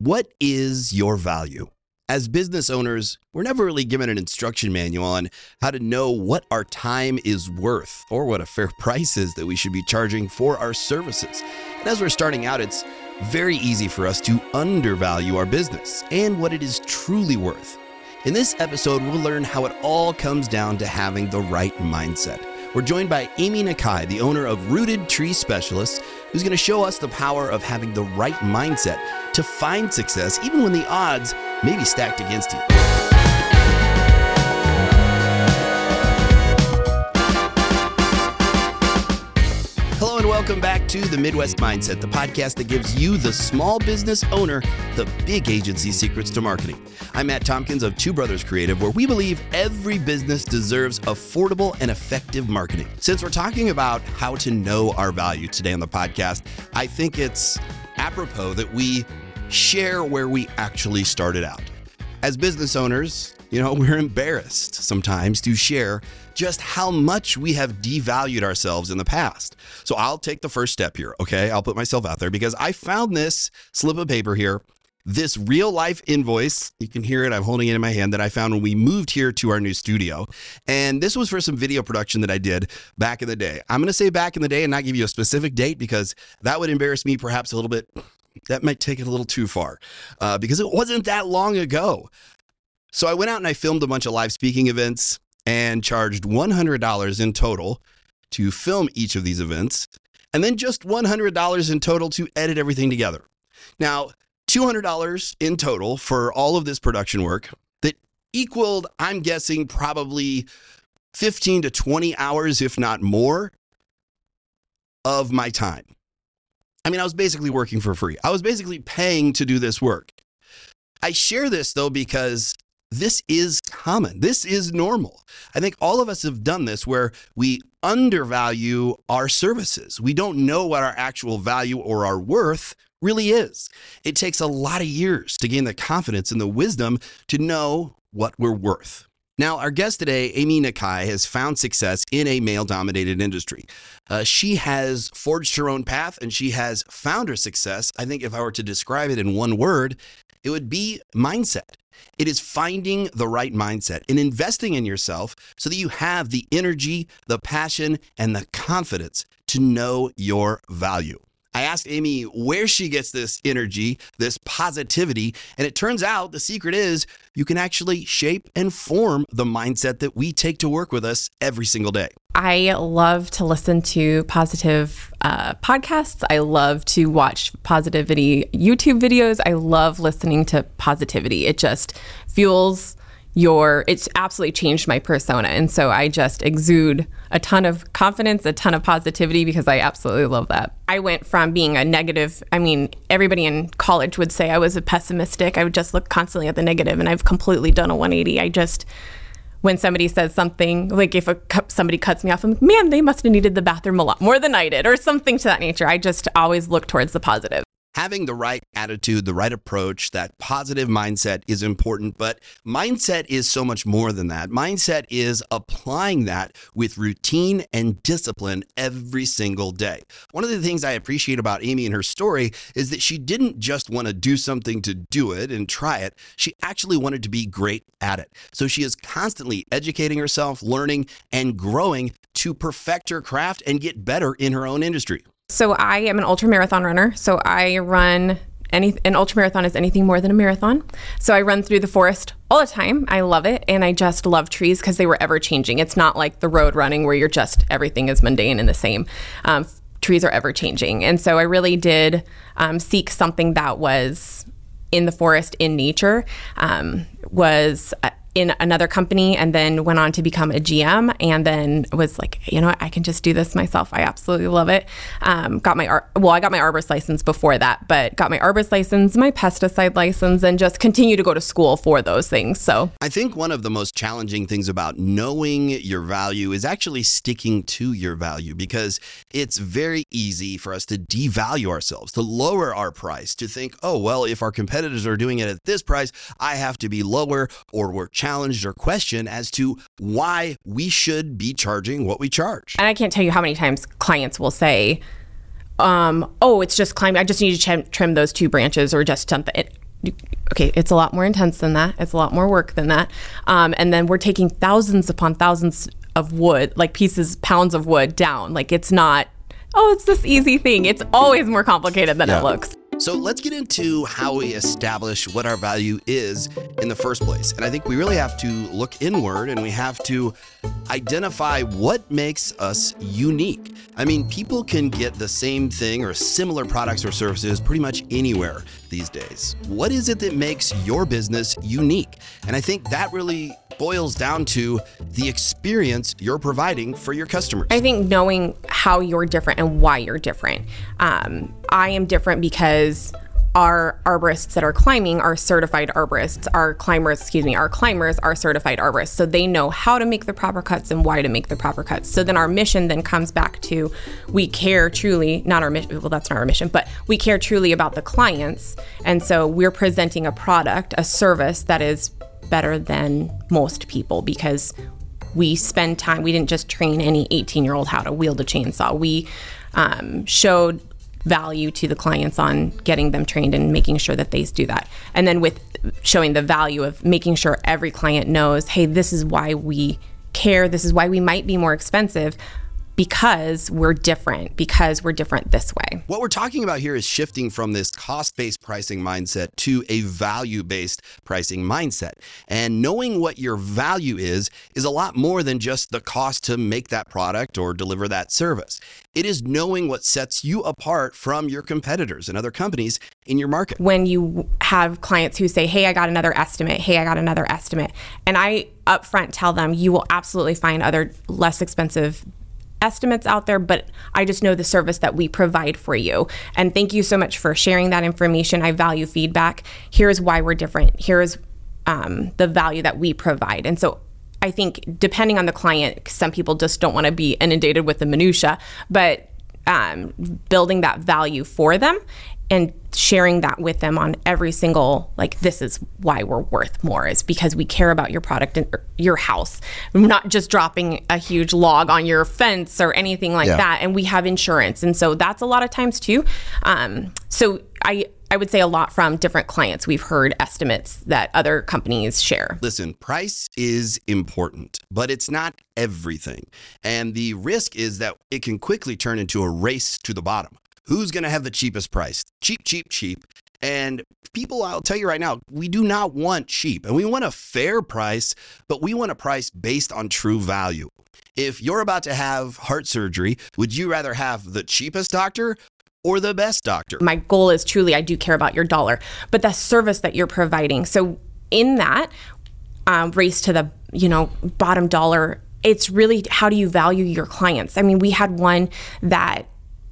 What is your value? As business owners, we're never really given an instruction manual on how to know what our time is worth or what a fair price is that we should be charging for our services. And as we're starting out, it's very easy for us to undervalue our business and what it is truly worth. In this episode, we'll learn how it all comes down to having the right mindset. We're joined by Amy Nakai, the owner of Rooted Tree Specialists, who's going to show us the power of having the right mindset to find success even when the odds may be stacked against you. Hello and welcome back to the Midwest Mindset, the podcast that gives you, the small business owner, the big agency secrets to marketing. I'm Matt Tompkins of Two Brothers Creative, where we believe every business deserves affordable and effective marketing. Since we're talking about how to know our value today on the podcast, I think it's apropos that we share where we actually started out. As business owners, you know, we're embarrassed sometimes to share just how much we have devalued ourselves in the past. So I'll take the first step here, okay? I'll put myself out there because I found this slip of paper here, this real life invoice. You can hear it, I'm holding it in my hand that I found when we moved here to our new studio. And this was for some video production that I did back in the day. I'm gonna say back in the day and not give you a specific date because that would embarrass me perhaps a little bit that might take it a little too far uh, because it wasn't that long ago. So I went out and I filmed a bunch of live speaking events and charged $100 in total to film each of these events, and then just $100 in total to edit everything together. Now, $200 in total for all of this production work that equaled, I'm guessing, probably 15 to 20 hours, if not more, of my time. I mean, I was basically working for free. I was basically paying to do this work. I share this though because this is common. This is normal. I think all of us have done this where we undervalue our services. We don't know what our actual value or our worth really is. It takes a lot of years to gain the confidence and the wisdom to know what we're worth. Now, our guest today, Amy Nakai, has found success in a male dominated industry. Uh, she has forged her own path and she has found her success. I think if I were to describe it in one word, it would be mindset. It is finding the right mindset and investing in yourself so that you have the energy, the passion, and the confidence to know your value. I asked Amy where she gets this energy, this positivity, and it turns out the secret is you can actually shape and form the mindset that we take to work with us every single day. I love to listen to positive uh, podcasts. I love to watch positivity YouTube videos. I love listening to positivity. It just fuels your it's absolutely changed my persona. And so i just exude a ton of confidence a ton of positivity because i absolutely love that. I went from being a negative i mean everybody in college would say i was a pessimistic. I would just look constantly at the negative and i've completely done a 180 i just when somebody says something like if a somebody cuts me off i'm like man they must have needed the bathroom a lot more than i did or something to that nature. I just always look towards the positive having the right attitude, the right approach, that positive mindset is important. But mindset is so much more than that. Mindset is applying that with routine and discipline every single day. One of the things I appreciate about Amy and her story is that she didn't just want to do something to do it and try it, she actually wanted to be great at it. So she is constantly educating herself, learning, and growing to perfect her craft and get better in her own industry. So I am an ultra marathon runner. So I run any an ultra marathon is anything more than a marathon. So I run through the forest all the time. I love it and I just love trees because they were ever changing. It's not like the road running where you're just everything is mundane and the same. Um, trees are ever changing. And so I really did um, seek something that was in the forest in nature um, was uh, in another company and then went on to become a GM and then was like, you know what, I can just do this myself. I absolutely love it. Um, got my, ar- well, I got my arborist license before that, but got my arborist license, my pesticide license, and just continue to go to school for those things. So I think one of the most challenging things about knowing your value is actually sticking to your value because it's very easy for us to devalue ourselves, to lower our price, to think, oh, well, if our competitors are doing it at this price, I have to be lower or we're challenged challenged or questioned as to why we should be charging what we charge. And I can't tell you how many times clients will say, um, oh, it's just climbing. I just need to trim, trim those two branches or just something. It, okay, it's a lot more intense than that. It's a lot more work than that. Um, and then we're taking thousands upon thousands of wood, like pieces, pounds of wood down. Like it's not, oh, it's this easy thing. It's always more complicated than Yeah. it looks. So let's get into how we establish what our value is in the first place. And I think we really have to look inward and we have to identify what makes us unique. I mean, people can get the same thing or similar products or services pretty much anywhere these days. What is it that makes your business unique? And I think that really boils down to the experience you're providing for your customers. I think knowing how you're different and why you're different. Um, I am different because our arborists that are climbing are certified arborists. Our climbers, excuse me, our climbers are certified arborists. So they know how to make the proper cuts and why to make the proper cuts. So then our mission then comes back to we care truly, not our mission, well, that's not our mission, but we care truly about the clients. And so we're presenting a product, a service that is better than most people because we spend time we didn't just train any 18 year old how to wield a chainsaw. We um, showed value to the clients on getting them trained and making sure that they do that. And then with showing the value of making sure every client knows hey this is why we care this is why we might be more expensive because we're different because we're different this way What we're talking about here is shifting from this cost based pricing mindset to a value based pricing mindset. And knowing what your value is, is a lot more than just the cost to make that product or deliver that service. It is knowing what sets you apart from your competitors and other companies in your market. when you have clients who say, Hey, I got another estimate. Hey, I got another estimate. And I upfront tell them, you will absolutely find other less expensive estimates out there, but I just know the service that we provide for you. And thank you so much for sharing that information. I value feedback. Here's why we're different. Here's um, the value that we provide. And so I think depending on the client, some people just don't want to be inundated with the minutia, but um, building that value for them and sharing that with them on every single like this is why we're worth more is because we care about your product and your house not just dropping a huge log on your fence or anything like Yeah. that and we have insurance and so that's a lot of times too um, so i i would say a lot from different clients we've heard estimates that other companies share Listen, price is important, but it's not everything. And the risk is that it can quickly turn into a race to the bottom. Who's going to have the cheapest price? Cheap, cheap, cheap. And people, I'll tell you right now, we do not want cheap and we want a fair price, but we want a price based on true value. If you're about to have heart surgery, would you rather have the cheapest doctor or the best doctor? my goal is truly I do care about your dollar, but the service that you're providing. So in that um, race to the you know bottom dollar, it's really how do you value your clients? I mean, we had one that.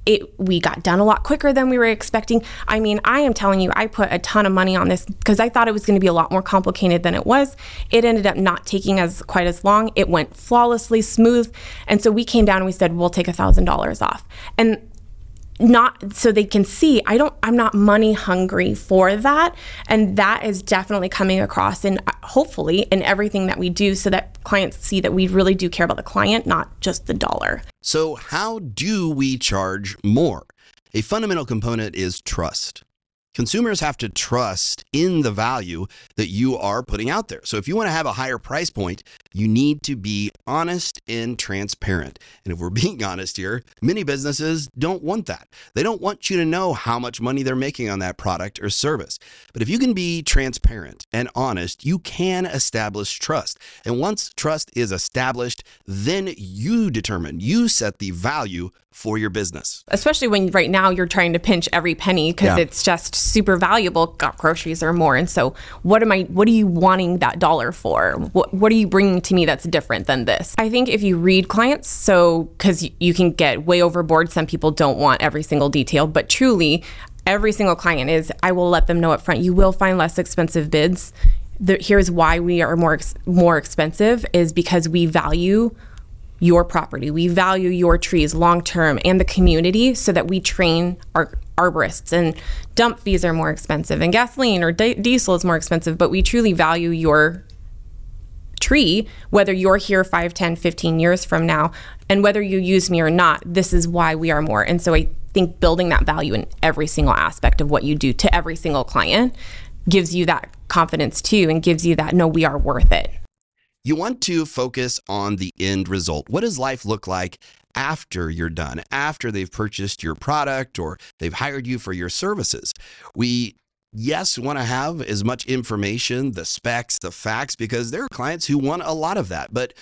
It, we got done a lot quicker than we were expecting. I mean, I am telling you, I put a ton of money on this because I thought it was going to be a lot more complicated than it was. It ended up not taking as quite as long. It went flawlessly smooth, and so we came down and we said we'll take a thousand dollars off. And not so they can see i don't i'm not money hungry for that and that is definitely coming across and hopefully in everything that we do so that clients see that we really do care about the client not just the dollar So, how do we charge more? A fundamental component is trust. Consumers have to trust in the value that you are putting out there. So, if you want to have a higher price point, you need to be honest and transparent. And if we're being honest here, many businesses don't want that. They don't want you to know how much money they're making on that product or service. But if you can be transparent and honest, you can establish trust. And once trust is established, then you determine, you set the value for your business. especially when right now you're trying to pinch every penny because Yeah. it's just super valuable. God, groceries or more. And so what am i what are you wanting that dollar for? What, what are you bringing to me that's different than this? I think if you read clients so because you can get way overboard. Some people don't want every single detail but truly every single client is i will let them know up front you will find less expensive bids. The, here's why we are more ex- more expensive is because we value your property. We value your trees long term and the community so that we train our arborists and dump fees are more expensive and gasoline or di- diesel is more expensive, but we truly value your tree whether you're here 5 10 15 years from now and whether you use me or not this is why we are more and so i think building that value in every single aspect of what you do to every single client gives you that confidence too and gives you that no we are worth it you want to focus on the end result. What does life look like after you're done, after they've purchased your product or they've hired you for your services? We yes, want to have as much information, the specs, the facts, because there are clients who want a lot of that. But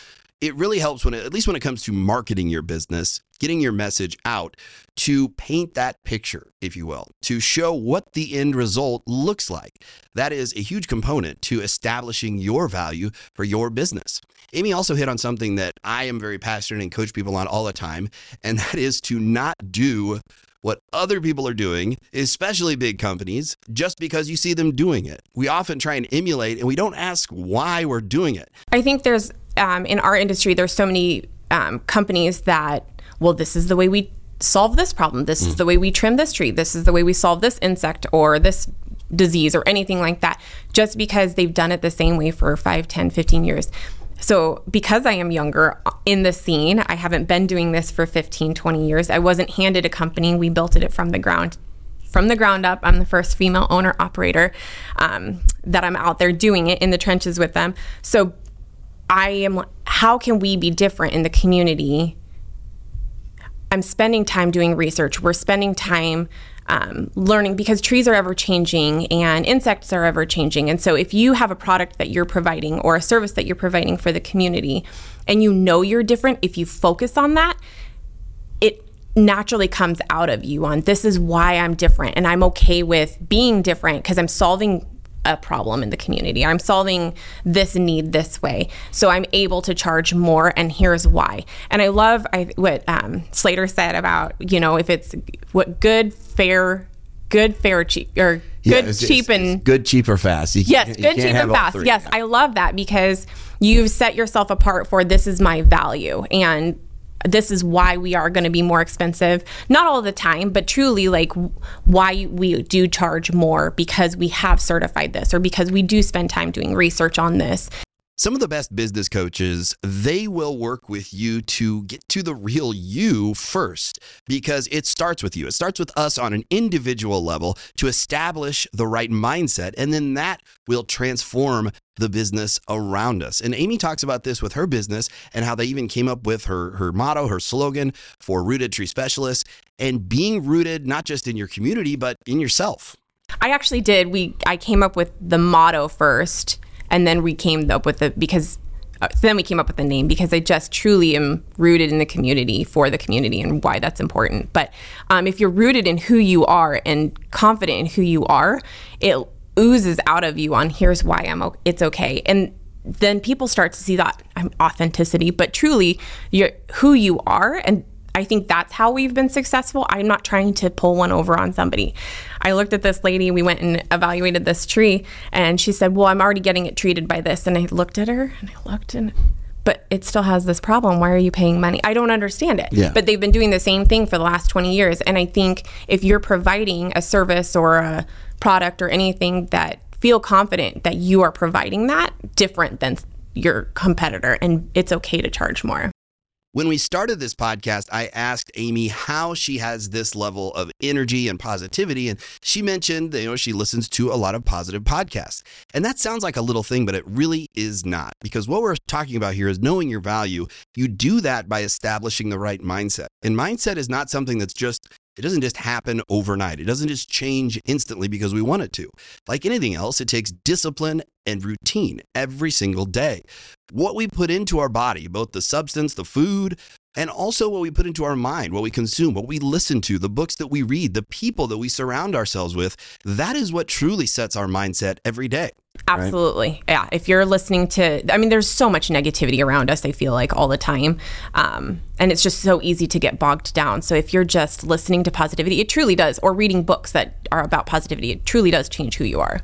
it really helps when it, at least when it comes to marketing your business, getting your message out to paint that picture, if you will, to show what the end result looks like. That is a huge component to establishing your value for your business. Amy also hit on something that I am very passionate and coach people on all the time, and that is to not do what other people are doing, especially big companies, just because you see them doing it. We often try and emulate and we don't ask why we're doing it. I think there's um, in our industry, there's so many um, companies that, well, this is the way we solve this problem. This mm. is the way we trim this tree. This is the way we solve this insect or this disease or anything like that, just because they've done it the same way for 5, 10, 15 years. So, because I am younger in the scene, I haven't been doing this for 15, 20 years. I wasn't handed a company. We built it from the ground from the ground up. I'm the first female owner operator um, that I'm out there doing it in the trenches with them. So I am, how can we be different in the community? I'm spending time doing research. We're spending time um, learning because trees are ever changing and insects are ever changing. And so, if you have a product that you're providing or a service that you're providing for the community and you know you're different, if you focus on that, it naturally comes out of you on this is why I'm different and I'm okay with being different because I'm solving a problem in the community. I'm solving this need this way. So I'm able to charge more, and here's why. And I love I, what um, Slater said about, you know, if it's what good, fair, good, fair, cheap, or good, it's, cheap, it's, and it's good, cheap, or fast. You yes, good, cheap, and fast. Yes, I love that because you've set yourself apart for this is my value. And this is why we are going to be more expensive. Not all the time, but truly like why we do charge more because we have certified this or because we do spend time doing research on this. Some of the best business coaches, they will work with you to get to the real you first because it starts with you. It starts with us on an individual level to establish the right mindset, and then that will transform the business around us. And Amy talks about this with her business and how they even came up with her her motto, her slogan for Rooted Tree Specialists and being rooted not just in your community but in yourself. I actually did. We I came up with the motto first and then we came up with the because uh, then we came up with the name because I just truly am rooted in the community for the community and why that's important. But um, if you're rooted in who you are and confident in who you are, it oozes out of you on here's why I'm it's okay. And then people start to see that um, authenticity, but truly you're who you are and I think that's how we've been successful. I'm not trying to pull one over on somebody. I looked at this lady, we went and evaluated this tree, and she said, Well, I'm already getting it treated by this. And I looked at her and I looked and but it still has this problem. Why are you paying money? I don't understand it. Yeah. But they've been doing the same thing for the last 20 years. And I think if you're providing a service or a product or anything that feel confident that you are providing that different than your competitor and it's okay to charge more. When we started this podcast, I asked Amy how she has this level of energy and positivity. And she mentioned, you know, she listens to a lot of positive podcasts. And that sounds like a little thing, but it really is not. Because what we're talking about here is knowing your value. You do that by establishing the right mindset. And mindset is not something that's just it doesn't just happen overnight. It doesn't just change instantly because we want it to. Like anything else, it takes discipline and routine every single day. What we put into our body, both the substance, the food, and also what we put into our mind, what we consume, what we listen to, the books that we read, the people that we surround ourselves with, that is what truly sets our mindset every day. Absolutely. Right? Yeah. If you're listening to, I mean, there's so much negativity around us, I feel like all the time. Um, and it's just so easy to get bogged down. So if you're just listening to positivity, it truly does, or reading books that are about positivity, it truly does change who you are.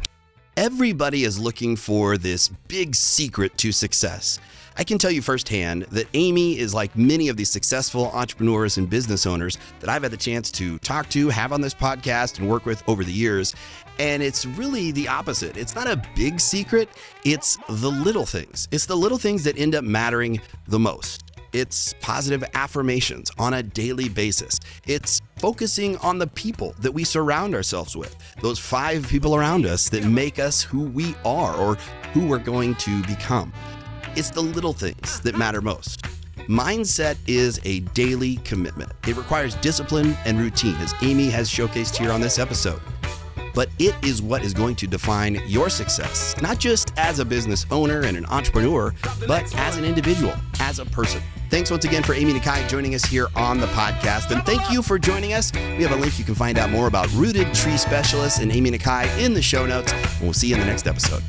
Everybody is looking for this big secret to success. I can tell you firsthand that Amy is like many of these successful entrepreneurs and business owners that I've had the chance to talk to, have on this podcast, and work with over the years. And it's really the opposite. It's not a big secret, it's the little things. It's the little things that end up mattering the most. It's positive affirmations on a daily basis. It's focusing on the people that we surround ourselves with, those five people around us that make us who we are or who we're going to become. It's the little things that matter most. Mindset is a daily commitment. It requires discipline and routine, as Amy has showcased here on this episode. But it is what is going to define your success, not just as a business owner and an entrepreneur, but as an individual, as a person. Thanks once again for Amy Nakai joining us here on the podcast. And thank you for joining us. We have a link you can find out more about Rooted Tree Specialists and Amy Nakai in the show notes. And we'll see you in the next episode.